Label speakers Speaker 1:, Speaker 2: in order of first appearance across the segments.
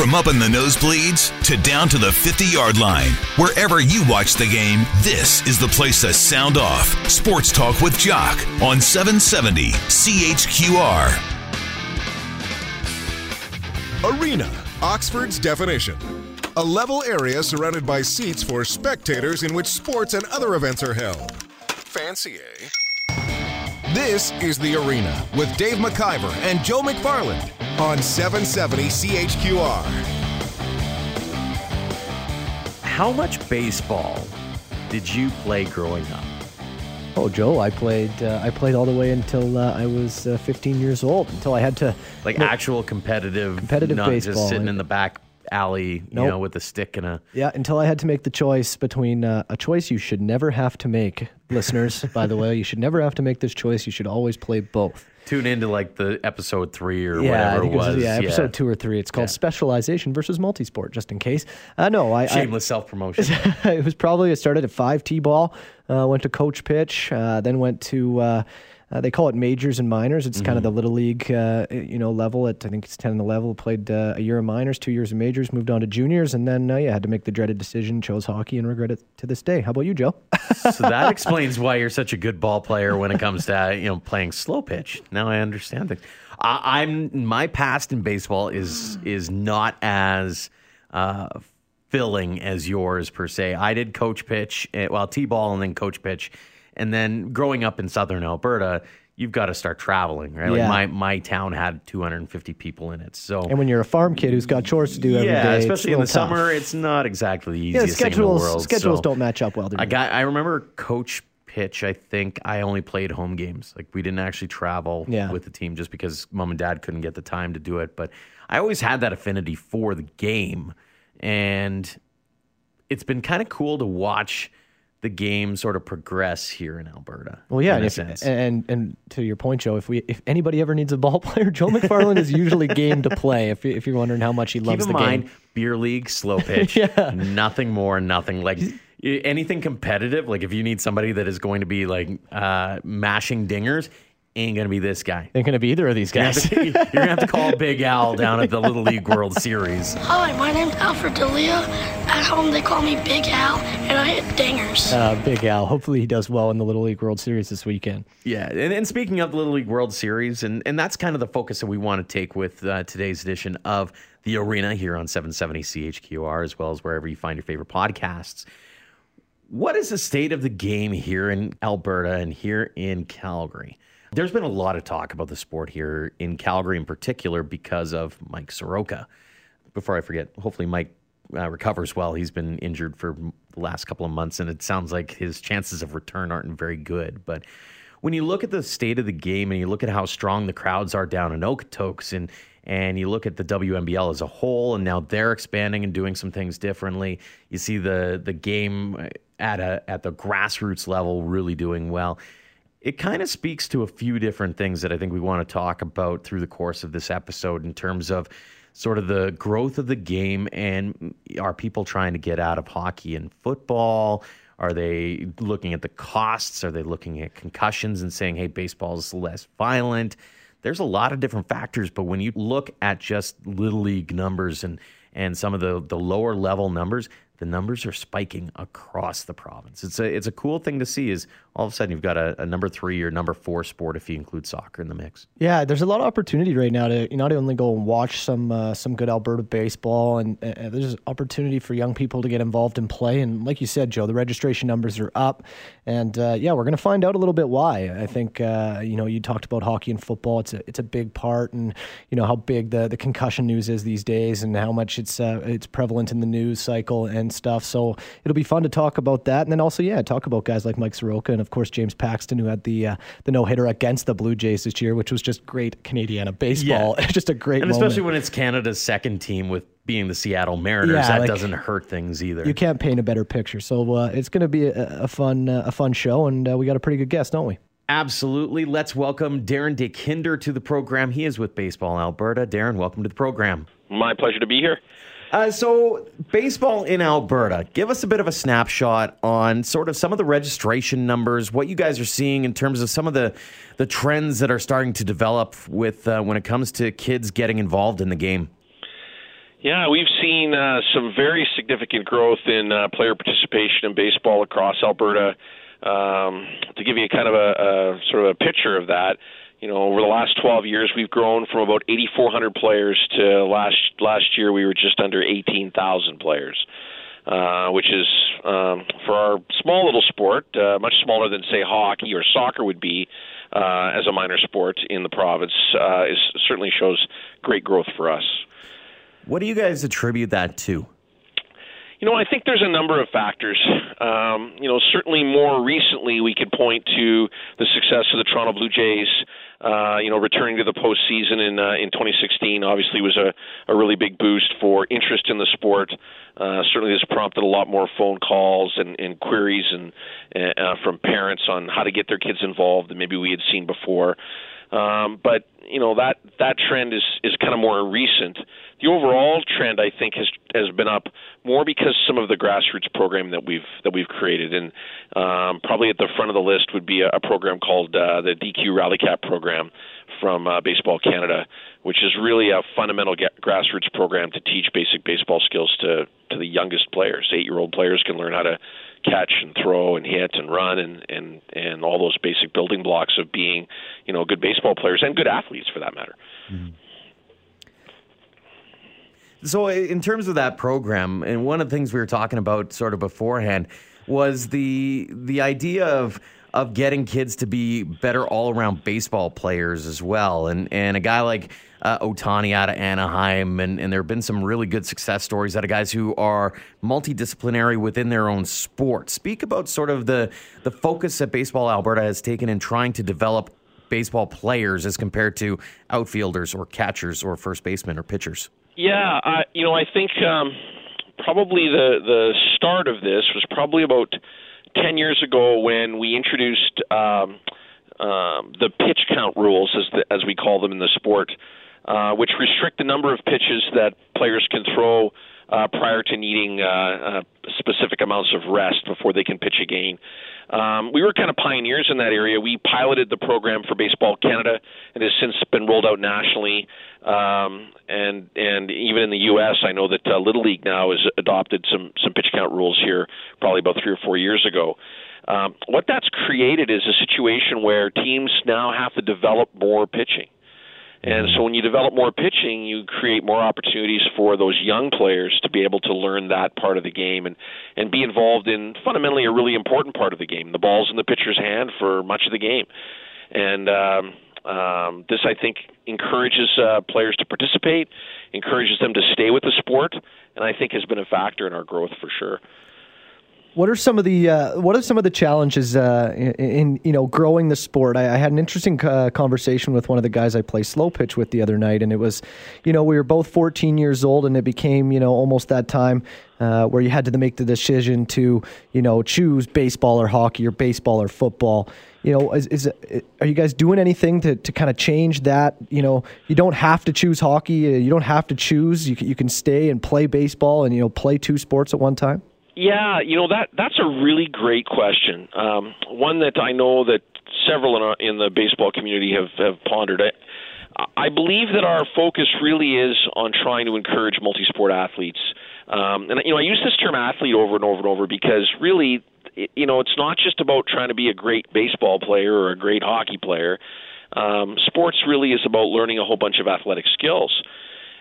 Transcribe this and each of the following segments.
Speaker 1: From up in the nosebleeds to down to the 50 yard line, wherever you watch the game, this is the place to sound off. Sports Talk with Jock on 770 CHQR.
Speaker 2: Arena, Oxford's definition. A level area surrounded by seats for spectators in which sports and other events are held. Fancy, eh? This is The Arena with Dave McIver and Joe McFarland on 770 CHQR.
Speaker 3: How much baseball did you play growing up?
Speaker 4: Oh, Joe, I played. Uh, I played all the way until uh, I was uh, 15 years old. Until I had to
Speaker 3: Like
Speaker 4: No.
Speaker 3: actual competitive,
Speaker 4: Competitive
Speaker 3: not
Speaker 4: baseball,
Speaker 3: just sitting
Speaker 4: like-
Speaker 3: in the back alley, you
Speaker 4: Nope.
Speaker 3: know, with a stick and a.
Speaker 4: Yeah, until I had to make the choice between uh, a choice you should never have to make, listeners. by the way, you should never have to make this choice. You should always play both.
Speaker 3: Tune into like the episode three or
Speaker 4: yeah,
Speaker 3: whatever it was.
Speaker 4: yeah, episode two or three. It's called
Speaker 3: Yeah.
Speaker 4: specialization versus multisport. Just in case. Uh, no, I. I
Speaker 3: Shameless self promotion.
Speaker 4: it was probably I started at five T ball, uh, went to coach pitch, uh, then went to uh, they call it majors and minors. It's kind of the little league, uh, you know, level. At I think it's ten and level. Played uh, a year of minors, two years of majors, moved on to juniors, and then uh, yeah, had to make the dreaded decision. Chose hockey and regret it to this day. How about you, Joe?
Speaker 3: so that explains why you're such a good ball player when it comes to uh, you know playing slow pitch. Now I understand things. I, I'm my past in baseball is is not as uh, filling as yours per se. I did coach pitch, eh, well t-ball and then coach pitch, and then growing up in southern Alberta. You've got to start traveling, right? Like my, my town had 250 people in it. So
Speaker 4: and when you're a farm kid who's got chores to do every day,
Speaker 3: yeah,
Speaker 4: it's a
Speaker 3: especially in the
Speaker 4: tough.
Speaker 3: summer, it's not exactly the
Speaker 4: Yeah,
Speaker 3: easiest thing in the world.
Speaker 4: schedules
Speaker 3: so-
Speaker 4: don't match up well. do
Speaker 3: I got. I remember coach pitch. I think I only played home games. Like we didn't actually travel
Speaker 4: Yeah.
Speaker 3: with the team just because mom and dad couldn't get the time to do it. But I always had that affinity for the game, and it's been kind of cool to watch the game sort of progress here in Alberta.
Speaker 4: Well, yeah,
Speaker 3: in
Speaker 4: and,
Speaker 3: a
Speaker 4: if,
Speaker 3: sense.
Speaker 4: and and to your point, Joe, if we if anybody ever needs a ball player, Joe McFarland is usually game to play. If you- if you're wondering how much he
Speaker 3: Keep
Speaker 4: loves
Speaker 3: in
Speaker 4: the
Speaker 3: mind,
Speaker 4: game,
Speaker 3: beer league, slow pitch, yeah. nothing more, nothing like anything competitive. Like if you need somebody that is going to be like uh, mashing dingers, ain't gonna be this guy.
Speaker 4: ain't gonna be either of these
Speaker 3: You're gonna,
Speaker 4: guys.
Speaker 3: have to, you're gonna have to call Big Al down at the Little League World Series.
Speaker 5: Hi, my name's Alfred Delia. At home, they call me Big Al, and I hit dingers.
Speaker 4: uh, Big Al. Hopefully, he does well in the Little League World Series this weekend.
Speaker 3: Yeah, and, and speaking of the Little League World Series, and, and that's kind of the focus that we want to take with uh, today's edition of the Arena here on 770 CHQR, as well as wherever you find your favorite podcasts. What is the state of the game here in Alberta and here in Calgary? There's been a lot of talk about the sport here in Calgary, in particular, because of Mike Soroka. Before I forget, hopefully Mike uh, recovers well. He's been injured for the last couple of months, and it sounds like his chances of return aren't very good. But when you look at the state of the game and you look at how strong the crowds are down in Okotoks and and you look at the WMBL as a whole and now they're expanding and doing some things differently. You see the the game at a at the grassroots level really doing well. It kind of speaks to a few different things that I think we want to talk about through the course of this episode in terms of sort of the growth of the game and are people trying to get out of hockey and football? Are they looking at the costs? Are they looking at concussions and saying, hey, baseball is less violent? There's a lot of different factors, but when you look at just little league numbers and and some of the the lower level numbers, the numbers are spiking across the province. It's a it's a cool thing to see. Is all of a sudden you've got a, a number three or number four sport if you include soccer in the mix.
Speaker 4: Yeah, there's a lot of opportunity right now to not only go and watch some uh, some good Alberta baseball, and there's opportunity for young people to get involved and play. And like you said, Joe, the registration numbers are up, and uh, yeah, we're going to find out a little bit why. I think uh, you know you talked about hockey and football; it's a it's a big part, and you know how big the, the concussion news is these days, and how much it's uh, it's prevalent in the news cycle and stuff. So it'll be fun to talk about that, and then also yeah, talk about guys like Mike Soroka and of course James Paxton, who had the uh, the no hitter against the Blue Jays this year, which was just great Canadiana baseball.
Speaker 3: Yeah.
Speaker 4: just a great
Speaker 3: And
Speaker 4: moment.
Speaker 3: especially when it's Canada's second team with being the Seattle Mariners,
Speaker 4: Yeah,
Speaker 3: that
Speaker 4: like-
Speaker 3: doesn't hurt things either.
Speaker 4: you can't paint a better picture. So uh, it's going to be a, a fun uh, a fun show, and uh, we got a pretty good guest, don't we?
Speaker 3: Absolutely. Let's welcome Darren Dekinder to the program. He is with Baseball Alberta. Darren, welcome to the program.
Speaker 6: My pleasure to be here.
Speaker 3: Uh, so, baseball in Alberta, give us a bit of a snapshot on sort of some of the registration numbers, what you guys are seeing in terms of some of the, the trends that are starting to develop with uh, when it comes to kids getting involved in the game.
Speaker 6: Yeah, we've seen uh, some very significant growth in uh, player participation in baseball across Alberta. Um, to give you kind of a, a sort of a picture of that, you know, over the last 12 years, we've grown from about 8,400 players to last last year we were just under 18,000 players, uh, which is um, for our small little sport, uh, much smaller than say hockey or soccer would be uh, as a minor sport in the province. Uh, is certainly shows great growth for us.
Speaker 3: What do you guys attribute that to?
Speaker 6: You know, I think there's a number of factors. Um, you know, certainly more recently, we could point to the success of the Toronto Blue Jays. Uh, you know, returning to the postseason in uh, in 2016 obviously was a, a really big boost for interest in the sport. Uh, certainly, this prompted a lot more phone calls and, and queries and uh, from parents on how to get their kids involved than maybe we had seen before. Um, but you know that that trend is is kind of more recent. The overall trend, I think, has has been up more because some of the grassroots program that we've that we've created, and um, probably at the front of the list would be a, a program called uh, the DQ Rally Cap program from uh, Baseball Canada, which is really a fundamental grassroots program to teach basic baseball skills to to the youngest players. Eight year old players can learn how to catch and throw and hit and run and and and all those basic building blocks of being you know good baseball players and good athletes for that matter. Mm-hmm.
Speaker 3: So, in terms of that program, and one of the things we were talking about sort of beforehand was the the idea of of getting kids to be better all around baseball players as well. And and a guy like uh, Ohtani out of Anaheim, and, and there have been some really good success stories out of guys who are multidisciplinary within their own sport. Speak about sort of the the focus that Baseball Alberta has taken in trying to develop baseball players as compared to outfielders or catchers or first basemen or pitchers.
Speaker 6: Yeah, I, you know, I think um, probably the the start of this was probably about ten years ago when we introduced um, um, the pitch count rules, as the, as we call them in the sport, uh, which restrict the number of pitches that players can throw uh, prior to needing uh, uh, specific amounts of rest before they can pitch again. Um, we were kind of pioneers in that area. We piloted the program for Baseball Canada, and has since been rolled out nationally. Um, and and even in the U.S., I know that uh, Little League now has adopted some some pitch count rules here, probably about three or four years ago. Um, what that's created is a situation where teams now have to develop more pitching. And so when you develop more pitching, you create more opportunities for those young players to be able to learn that part of the game and, and be involved in fundamentally a really important part of the game. The ball's in the pitcher's hand for much of the game. And um, um, this, I think, encourages uh, players to participate, encourages them to stay with the sport, and I think has been a factor in our growth for sure.
Speaker 4: What are some of the uh, what are some of the challenges uh, in, in, you know growing the sport? I, I had an interesting uh, conversation with one of the guys I play slow pitch with the other night, and it was, you know, we were both 14 years old, and it became you know almost that time uh, where you had to make the decision to you know choose baseball or hockey or baseball or football. You know, is, is are you guys doing anything to, to kind of change that? You know, you don't have to choose hockey. Uh, you don't have to choose. You can, you can stay and play baseball and you know play two sports at one time.
Speaker 6: Yeah, you know that that's a really great question. Um, one that I know that several in, our, in the baseball community have have pondered. I, I believe that our focus really is on trying to encourage multi-sport athletes. Um, and you know, I use this term athlete over and over and over because really, you know, it's not just about trying to be a great baseball player or a great hockey player. Um, sports really is about learning a whole bunch of athletic skills.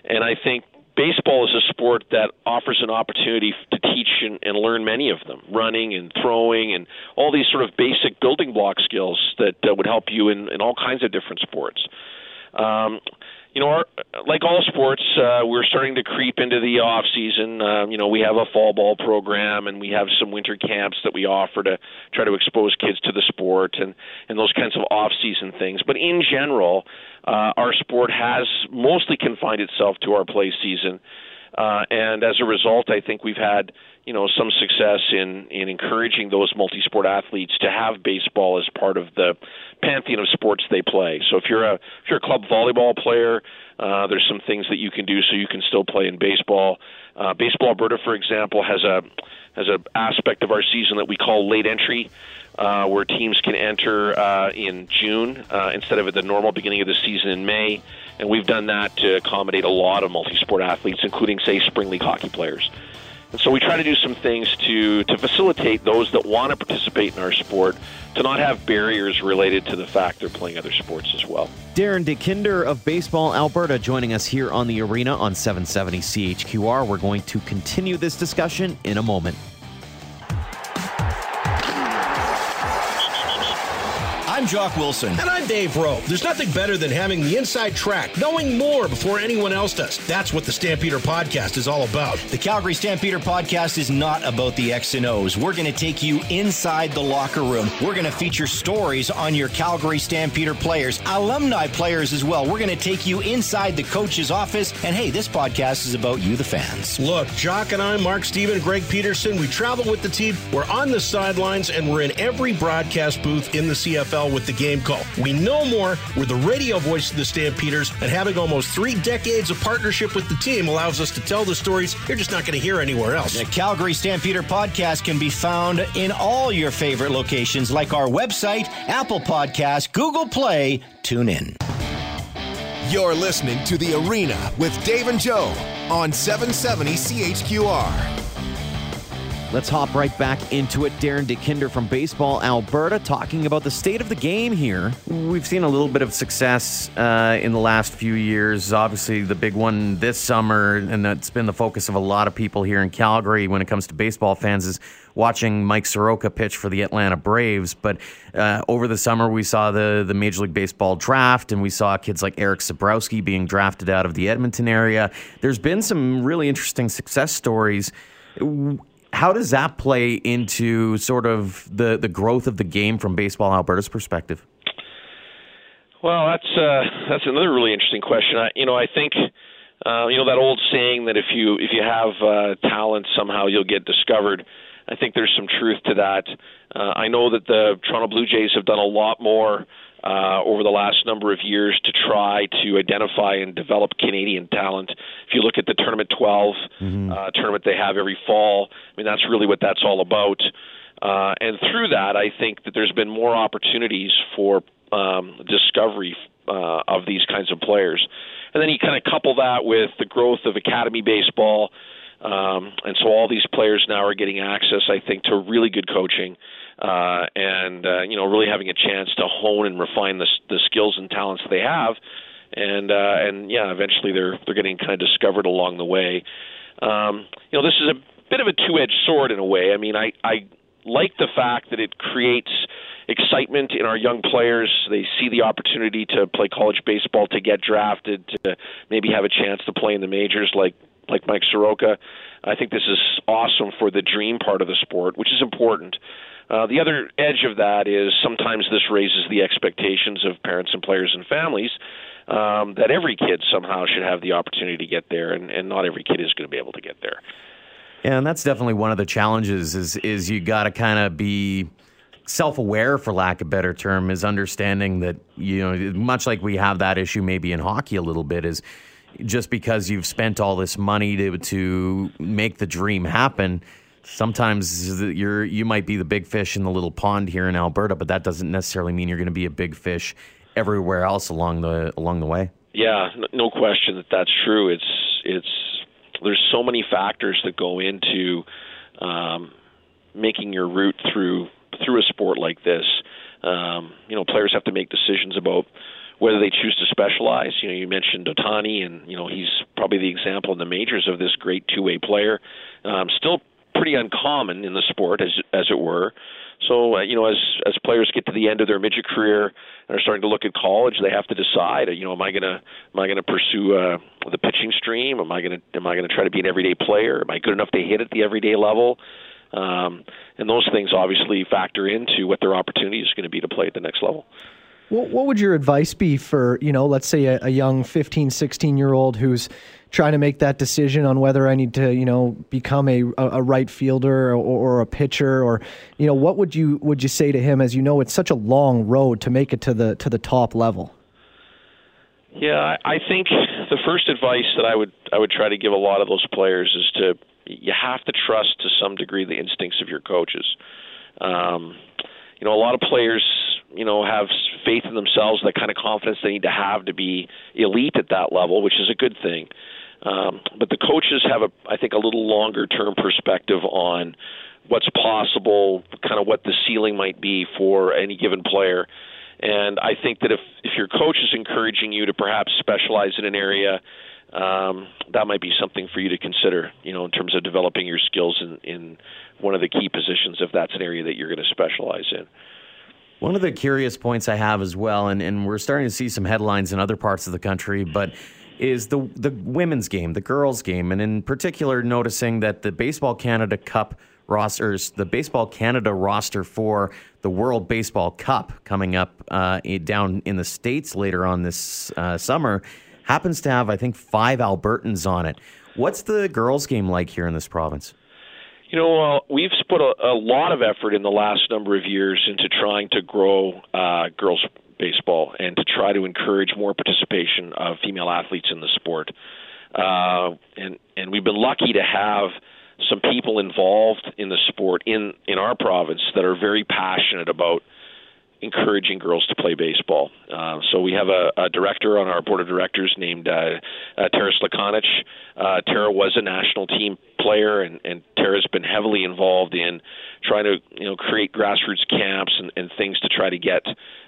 Speaker 6: And I think baseball is a sport that offers an opportunity to teach and, and learn many of them running and throwing and all these sort of basic building block skills that uh, would help you in, in all kinds of different sports. Um, you know, our, like all sports, uh, we're starting to creep into the off season. Uh, you know, we have a fall ball program and we have some winter camps that we offer to try to expose kids to the sport and and those kinds of off season things. But in general, uh, our sport has mostly confined itself to our play season. Uh, and as a result, I think we've had you know some success in in encouraging those multi-sport athletes to have baseball as part of the pantheon of sports they play. So if you're a if you're a club volleyball player, uh, there's some things that you can do so you can still play in baseball. Uh, baseball Alberta, for example, has a has an aspect of our season that we call late entry, uh, where teams can enter uh, in June uh, instead of at the normal beginning of the season in May and we've done that to accommodate a lot of multi-sport athletes, including, say, spring league hockey players. And so we try to do some things to, to facilitate those that want to participate in our sport to not have barriers related to the fact they're playing other sports as well.
Speaker 3: Darren Dekinder of Baseball Alberta joining us here on the arena on 770 CHQR. We're going to continue this discussion in a moment.
Speaker 7: I'm Jock Wilson.
Speaker 8: And I'm Dave Rowe. There's nothing better than having the inside track, knowing more before anyone else does. That's what the Stampeder podcast is all about.
Speaker 7: The Calgary Stampeder podcast is not about the X and O's. We're going to take you inside the locker room. We're going to feature stories on your Calgary Stampeder players, alumni players as well. We're going to take you inside the coach's office. And hey, this podcast is about you, the fans.
Speaker 8: Look, Jock and I, Mark Steven, Greg Peterson, we travel with the team. We're on the sidelines and we're in every broadcast booth in the CFL with the game call. We know more. We're the radio voice of the Stampeders, and having almost three decades of partnership with the team allows us to tell the stories you're just not going to hear anywhere else.
Speaker 7: The Calgary Stampeder podcast can be found in all your favorite locations, like our website, Apple Podcast, Google Play. Tune in.
Speaker 2: You're listening to The Arena with Dave and Joe on 770 CHQR.
Speaker 3: Let's hop right back into it. Darren Dekinder from Baseball Alberta talking about the state of the game here. We've seen a little bit of success uh, in the last few years. Obviously, the big one this summer, and that's been the focus of a lot of people here in Calgary when it comes to baseball fans, is watching Mike Soroka pitch for the Atlanta Braves. But uh, over the summer, we saw the, the Major League Baseball draft, and we saw kids like Erik Sabrowski being drafted out of the Edmonton area. There's been some really interesting success stories how does that play into sort of the, the growth of the game from Baseball Alberta's perspective?
Speaker 6: Well, that's uh, that's another really interesting question. I, you know, I think uh, you know that old saying that if you if you have uh, talent, somehow you'll get discovered. I think there's some truth to that. Uh, I know that the Toronto Blue Jays have done a lot more uh, over the last number of years to try to identify and develop Canadian talent. If you look at the Tournament 12 mm-hmm. uh, tournament they have every fall, I mean that's really what that's all about. Uh, and through that, I think that there's been more opportunities for um, discovery uh, of these kinds of players. And then you kind of couple that with the growth of academy baseball. Um, and so all these players now are getting access, I think, to really good coaching uh, and uh, you know really having a chance to hone and refine the, the skills and talents they have, and uh, and yeah, eventually they're they're getting kind of discovered along the way. Um, you know, this is a bit of a two-edged sword in a way. I mean, I I like the fact that it creates excitement in our young players. They see the opportunity to play college baseball, to get drafted, to maybe have a chance to play in the majors, like like Mike Soroka. I think this is awesome for the dream part of the sport, which is important. Uh, the other edge of that is sometimes this raises the expectations of parents and players and families um, that every kid somehow should have the opportunity to get there, and, and not every kid is going to be able to get there.
Speaker 3: Yeah, and that's definitely one of the challenges. Is is you got to kind of be self-aware, for lack of better term, is understanding that you know, much like we have that issue maybe in hockey a little bit, is just because you've spent all this money to to make the dream happen sometimes you're you might be the big fish in the little pond here in Alberta, but that doesn't necessarily mean you're going to be a big fish everywhere else along the along the way.
Speaker 6: Yeah, no question that that's true. It's it's there's so many factors that go into um, making your route through through a sport like this. Um, you know, players have to make decisions about whether they choose to specialize. You know, you mentioned Ohtani, and you know he's probably the example in the majors of this great two-way player. Um, still pretty uncommon in the sport, as as it were. So uh, you know, as as players get to the end of their midget career and are starting to look at college, they have to decide. You know, am I gonna am I gonna pursue uh, the pitching stream? Am I gonna am I gonna try to be an everyday player? Am I good enough to hit at the everyday level? Um, and those things obviously factor into what their opportunity is going to be to play at the next level.
Speaker 4: What, what would your advice be for, you know, let's say a, a young 15, 16 year old who's trying to make that decision on whether I need to, you know, become a, a right fielder or, or, a pitcher, or you know, what would you would you say to him as you know it's such a long road to make it to the to the top level?
Speaker 6: Yeah, I think the first advice that I would I would try to give a lot of those players is to you have to trust to some degree the instincts of your coaches. Um, you know, a lot of players you know, have faith in themselves, the kind of confidence they need to have to be elite at that level, which is a good thing. Um, but the coaches have a, I think, a little longer term perspective on what's possible, kind of what the ceiling might be for any given player. And I think that if if your coach is encouraging you to perhaps specialize in an area, um, that might be something for you to consider. You know, in terms of developing your skills in in one of the key positions, if that's an area that you're going to specialize in.
Speaker 3: One of the curious points I have as well, and, and we're starting to see some headlines in other parts of the country, but is the the women's game, the girls' game, and in particular, noticing that the Baseball Canada Cup rosters, the Baseball Canada roster for the World Baseball Cup coming up uh, down in the states later on this uh, summer, happens to have I think five Albertans on it. What's the girls' game like here in this province?
Speaker 6: You know, uh, we've put a, a lot of effort in the last number of years into trying to grow uh, girls baseball and to try to encourage more participation of female athletes in the sport. Uh, and and we've been lucky to have some people involved in the sport in in our province that are very passionate about encouraging girls to play baseball. Uh, so we have a, a director on our board of directors named uh, uh, Tara Slakonich. Uh, Tara was a national team player, and, and Tara's been heavily involved in trying to you know create grassroots camps and, and things to try to get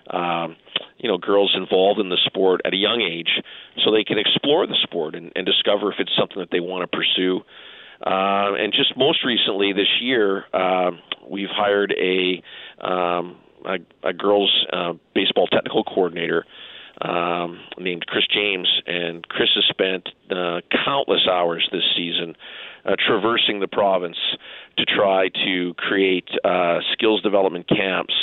Speaker 6: um, you know girls involved in the sport at a young age, so they can explore the sport and, and discover if it's something that they want to pursue. Uh, and just most recently this year, uh, we've hired a um, a, a girls uh, baseball technical coordinator um, named Chris James, and Chris has spent uh, countless hours this season uh, traversing the province to try to create uh, skills development camps.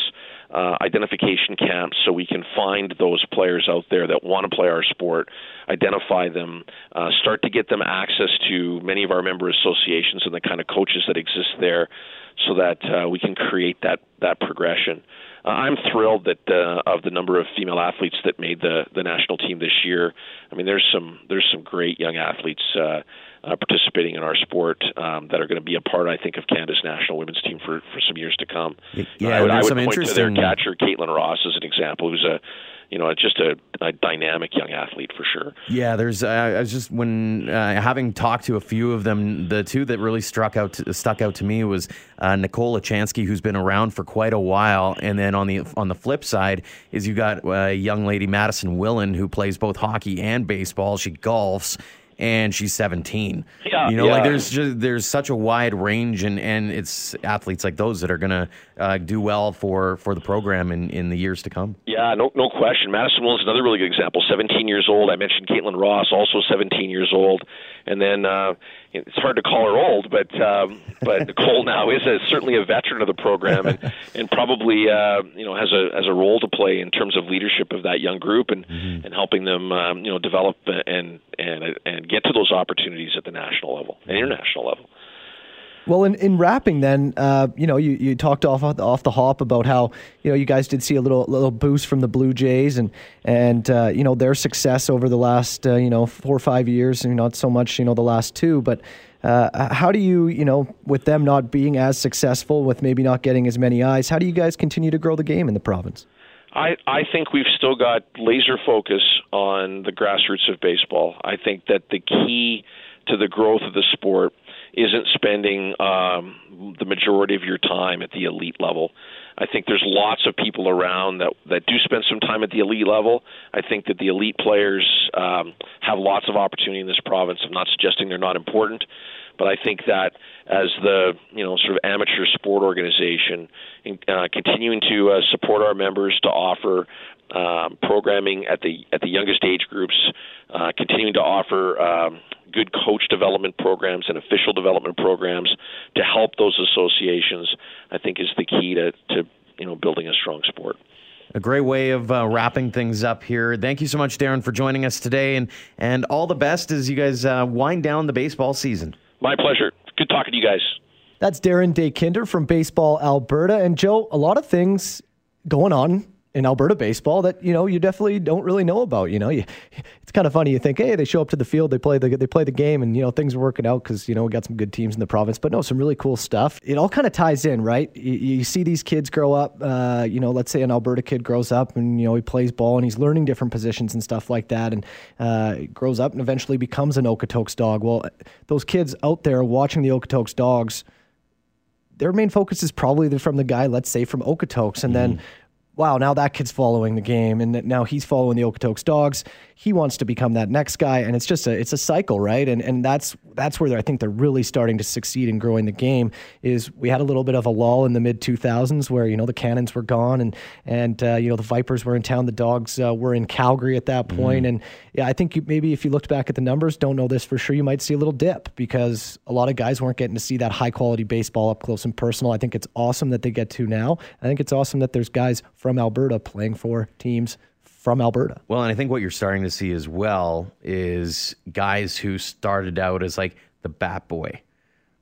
Speaker 6: Uh, identification camps so we can find those players out there that want to play our sport, identify them, uh, start to get them access to many of our member associations and the kind of coaches that exist there, so that uh, we can create that that progression. Uh, I'm thrilled that uh, of the number of female athletes that made the the national team this year. I mean, there's some there's some great young athletes uh, uh, participating in our sport um, that are going to be a part, I think, of Canada's national women's team for for some years to come.
Speaker 3: Yeah,
Speaker 6: I would, I would
Speaker 3: some
Speaker 6: point
Speaker 3: interesting...
Speaker 6: to their catcher, Caitlin Ross, as an example, who's a you know, just a, a, dynamic young athlete for sure.
Speaker 3: Yeah, there's. Uh, I was just when uh, having talked to a few of them, the two that really struck out stuck out to me was uh, Nicole Luchanski, who's been around for quite a while, and then on the on the flip side is you got a uh, young lady Madison Willen who plays both hockey and baseball. She golfs and she's 17.
Speaker 6: Yeah,
Speaker 3: you know,
Speaker 6: yeah.
Speaker 3: like there's just, there's such a wide range, and, and it's athletes like those that are gonna uh, do well for, for the program in, in the years to come.
Speaker 6: Yeah, no no question. Madison Willen is another really good example. 17 years old. I mentioned Caitlin Ross, also 17 years old, and then uh, it's hard to call her old, but um, but Nicole now is a, certainly a veteran of the program, and and probably uh, you know has a has a role to play in terms of leadership of that young group and
Speaker 3: Mm-hmm.
Speaker 6: and helping them um, you know develop and and and get to those opportunities at the national level and international level.
Speaker 4: Well, in, in wrapping, then, uh, you know, you, you talked off off the hop about how you know you guys did see a little little boost from the Blue Jays and and uh, you know their success over the last uh, you know four or five years, and not so much you know the last two, but. Uh, how do you, you know, with them not being as successful, with maybe not getting as many eyes, how do you guys continue to grow the game in the province?
Speaker 6: I, I think we've still got laser focus on the grassroots of baseball. I think that the key to the growth of the sport isn't spending um, the majority of your time at the elite level. I think there's lots of people around that that do spend some time at the elite level. I think that the elite players um, have lots of opportunity in this province. I'm not suggesting they're not important, but I think that as the you know sort of amateur sport organization, uh, continuing to uh, support our members to offer um, programming at the at the youngest age groups, uh, continuing to offer um, good coach development programs and official development programs to help those associations, I think is the key to, to you know building a strong sport.
Speaker 3: A great way of uh, wrapping things up here. Thank you so much, Darren, for joining us today, and and all the best as you guys uh, wind down the baseball season.
Speaker 6: My pleasure. Good talking to you guys.
Speaker 4: That's Darren Dekinder from Baseball Alberta. And Joe, a lot of things going on in Alberta baseball that you know you definitely don't really know about. You know, you, it's kind of funny. You think, hey, they show up to the field, they play the they play the game, and you know things are working out because you know we got some good teams in the province. But no, some really cool stuff. It all kind of ties in, right? You, you see these kids grow up. Uh, you know, let's say an Alberta kid grows up and you know he plays ball and he's learning different positions and stuff like that, and uh, grows up and eventually becomes an Okotoks Dawg. Well, those kids out there watching the Okotoks Dawgs their main focus is probably from the guy, let's say from Okotoks, and then wow, now that kid's following the game, and now he's following the Okotoks Dawgs. He wants to become that next guy, and it's just a it's a cycle, right? And and that's that's where I think they're really starting to succeed in growing the game. Is we had a little bit of a lull in the mid 2000s where you know the Cannons were gone, and and uh, you know the Vipers were in town, the Dawgs uh, were in Calgary at that point, mm. and yeah, I think you, maybe if you looked back at the numbers, don't know this for sure, you might see a little dip because a lot of guys weren't getting to see that high quality baseball up close and personal. I think it's awesome that they get to now. I think it's awesome that there's guys from Alberta playing for teams from Alberta.
Speaker 3: Well, and I think what you're starting to see as well is guys who started out as like the bat boy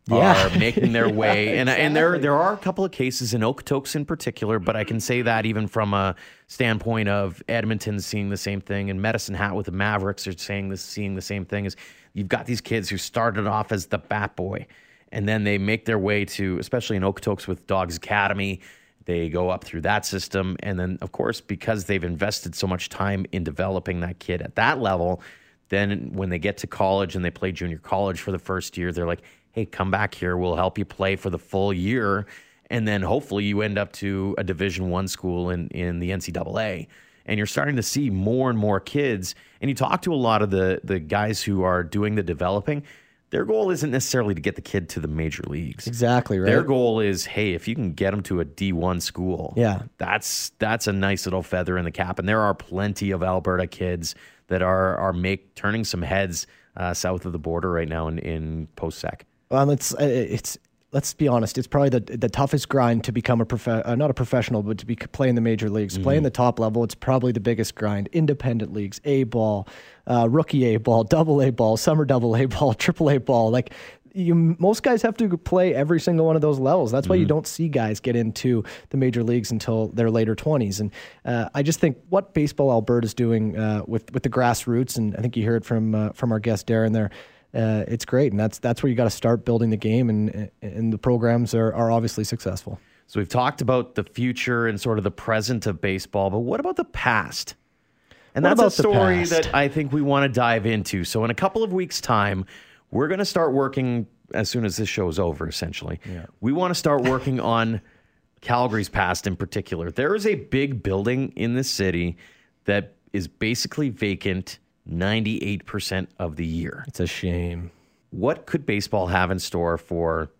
Speaker 3: yeah. are making their way. yeah, and exactly. and there there are a couple of cases in Okotoks in particular, but I can say that even from a standpoint of Edmonton seeing the same thing and Medicine Hat with the Mavericks are saying this seeing the same thing is you've got these kids who started off as the bat boy and then they make their way to especially in Okotoks with Dawgs Academy they go up through that system. And then, of course, because they've invested so much time in developing that kid at that level, then when they get to college and they play junior college for the first year, they're like, hey, come back here. We'll help you play for the full year. And then hopefully you end up to a Division One school in, in the NCAA. And you're starting to see more and more kids. And you talk to a lot of the, the guys who are doing the developing their goal isn't necessarily to get the kid to the major leagues.
Speaker 4: Exactly right.
Speaker 3: Their goal is, hey, if you can get them to a D one school,
Speaker 4: yeah,
Speaker 3: that's that's a nice little feather in the cap. And there are plenty of Alberta kids that are are make turning some heads uh, south of the border right now in in post sec.
Speaker 4: Well, it's uh, it's let's be honest, it's probably the the toughest grind to become a prof- uh, not a professional, but to be playing the major leagues, mm-hmm. playing the top level. It's probably the biggest grind. Independent leagues, A ball, uh, rookie A ball, double A ball, summer double A ball, triple A ball, like. You, most guys have to play every single one of those levels. That's why mm-hmm. you don't see guys get into the major leagues until their later 20s. And uh, I just think what Baseball Alberta is doing uh, with with the grassroots, and I think you hear it from uh, from our guest Darren there uh, it's great, and that's that's where you got to start building the game, and and the programs are are obviously successful.
Speaker 3: So we've talked about the future and sort of the present of baseball, but what about the past? And what that's a story that I think we want to dive into. So in a couple of weeks' time, we're going to start working as soon as this show is over. Essentially, yeah. we want to start working on Calgary's past in particular. There is a big building in this city that is basically vacant 98% of the year.
Speaker 4: It's a shame.
Speaker 3: What could baseball have in store for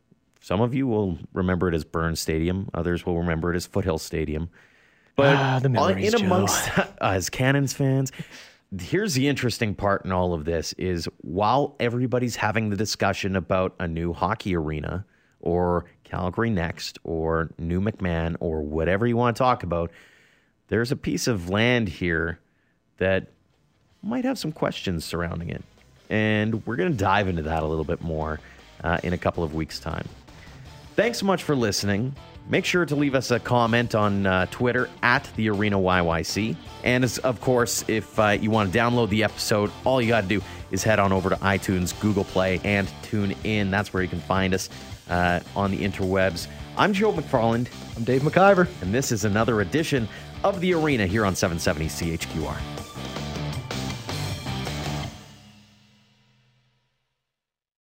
Speaker 3: some of you will remember it as Burns Stadium, others will remember it as Foothill Stadium.
Speaker 4: But ah, the memories, in amongst
Speaker 3: as Cannons fans, here's the interesting part in all of this is while everybody's having the discussion about a new hockey arena or Calgary Next or New McMahon or whatever you want to talk about, there's a piece of land here that might have some questions surrounding it. And we're going to dive into that a little bit more uh, in a couple of weeks' time. Thanks so much for listening. Make sure to leave us a comment on uh, Twitter at the Arena YYC. And as, of course, if uh, you want to download the episode, all you got to do is head on over to iTunes, Google Play, and tune in. That's where you can find us uh, on the interwebs. I'm Joe McFarland.
Speaker 4: I'm Dave McIver.
Speaker 3: And this is another edition of the Arena here on 770 CHQR.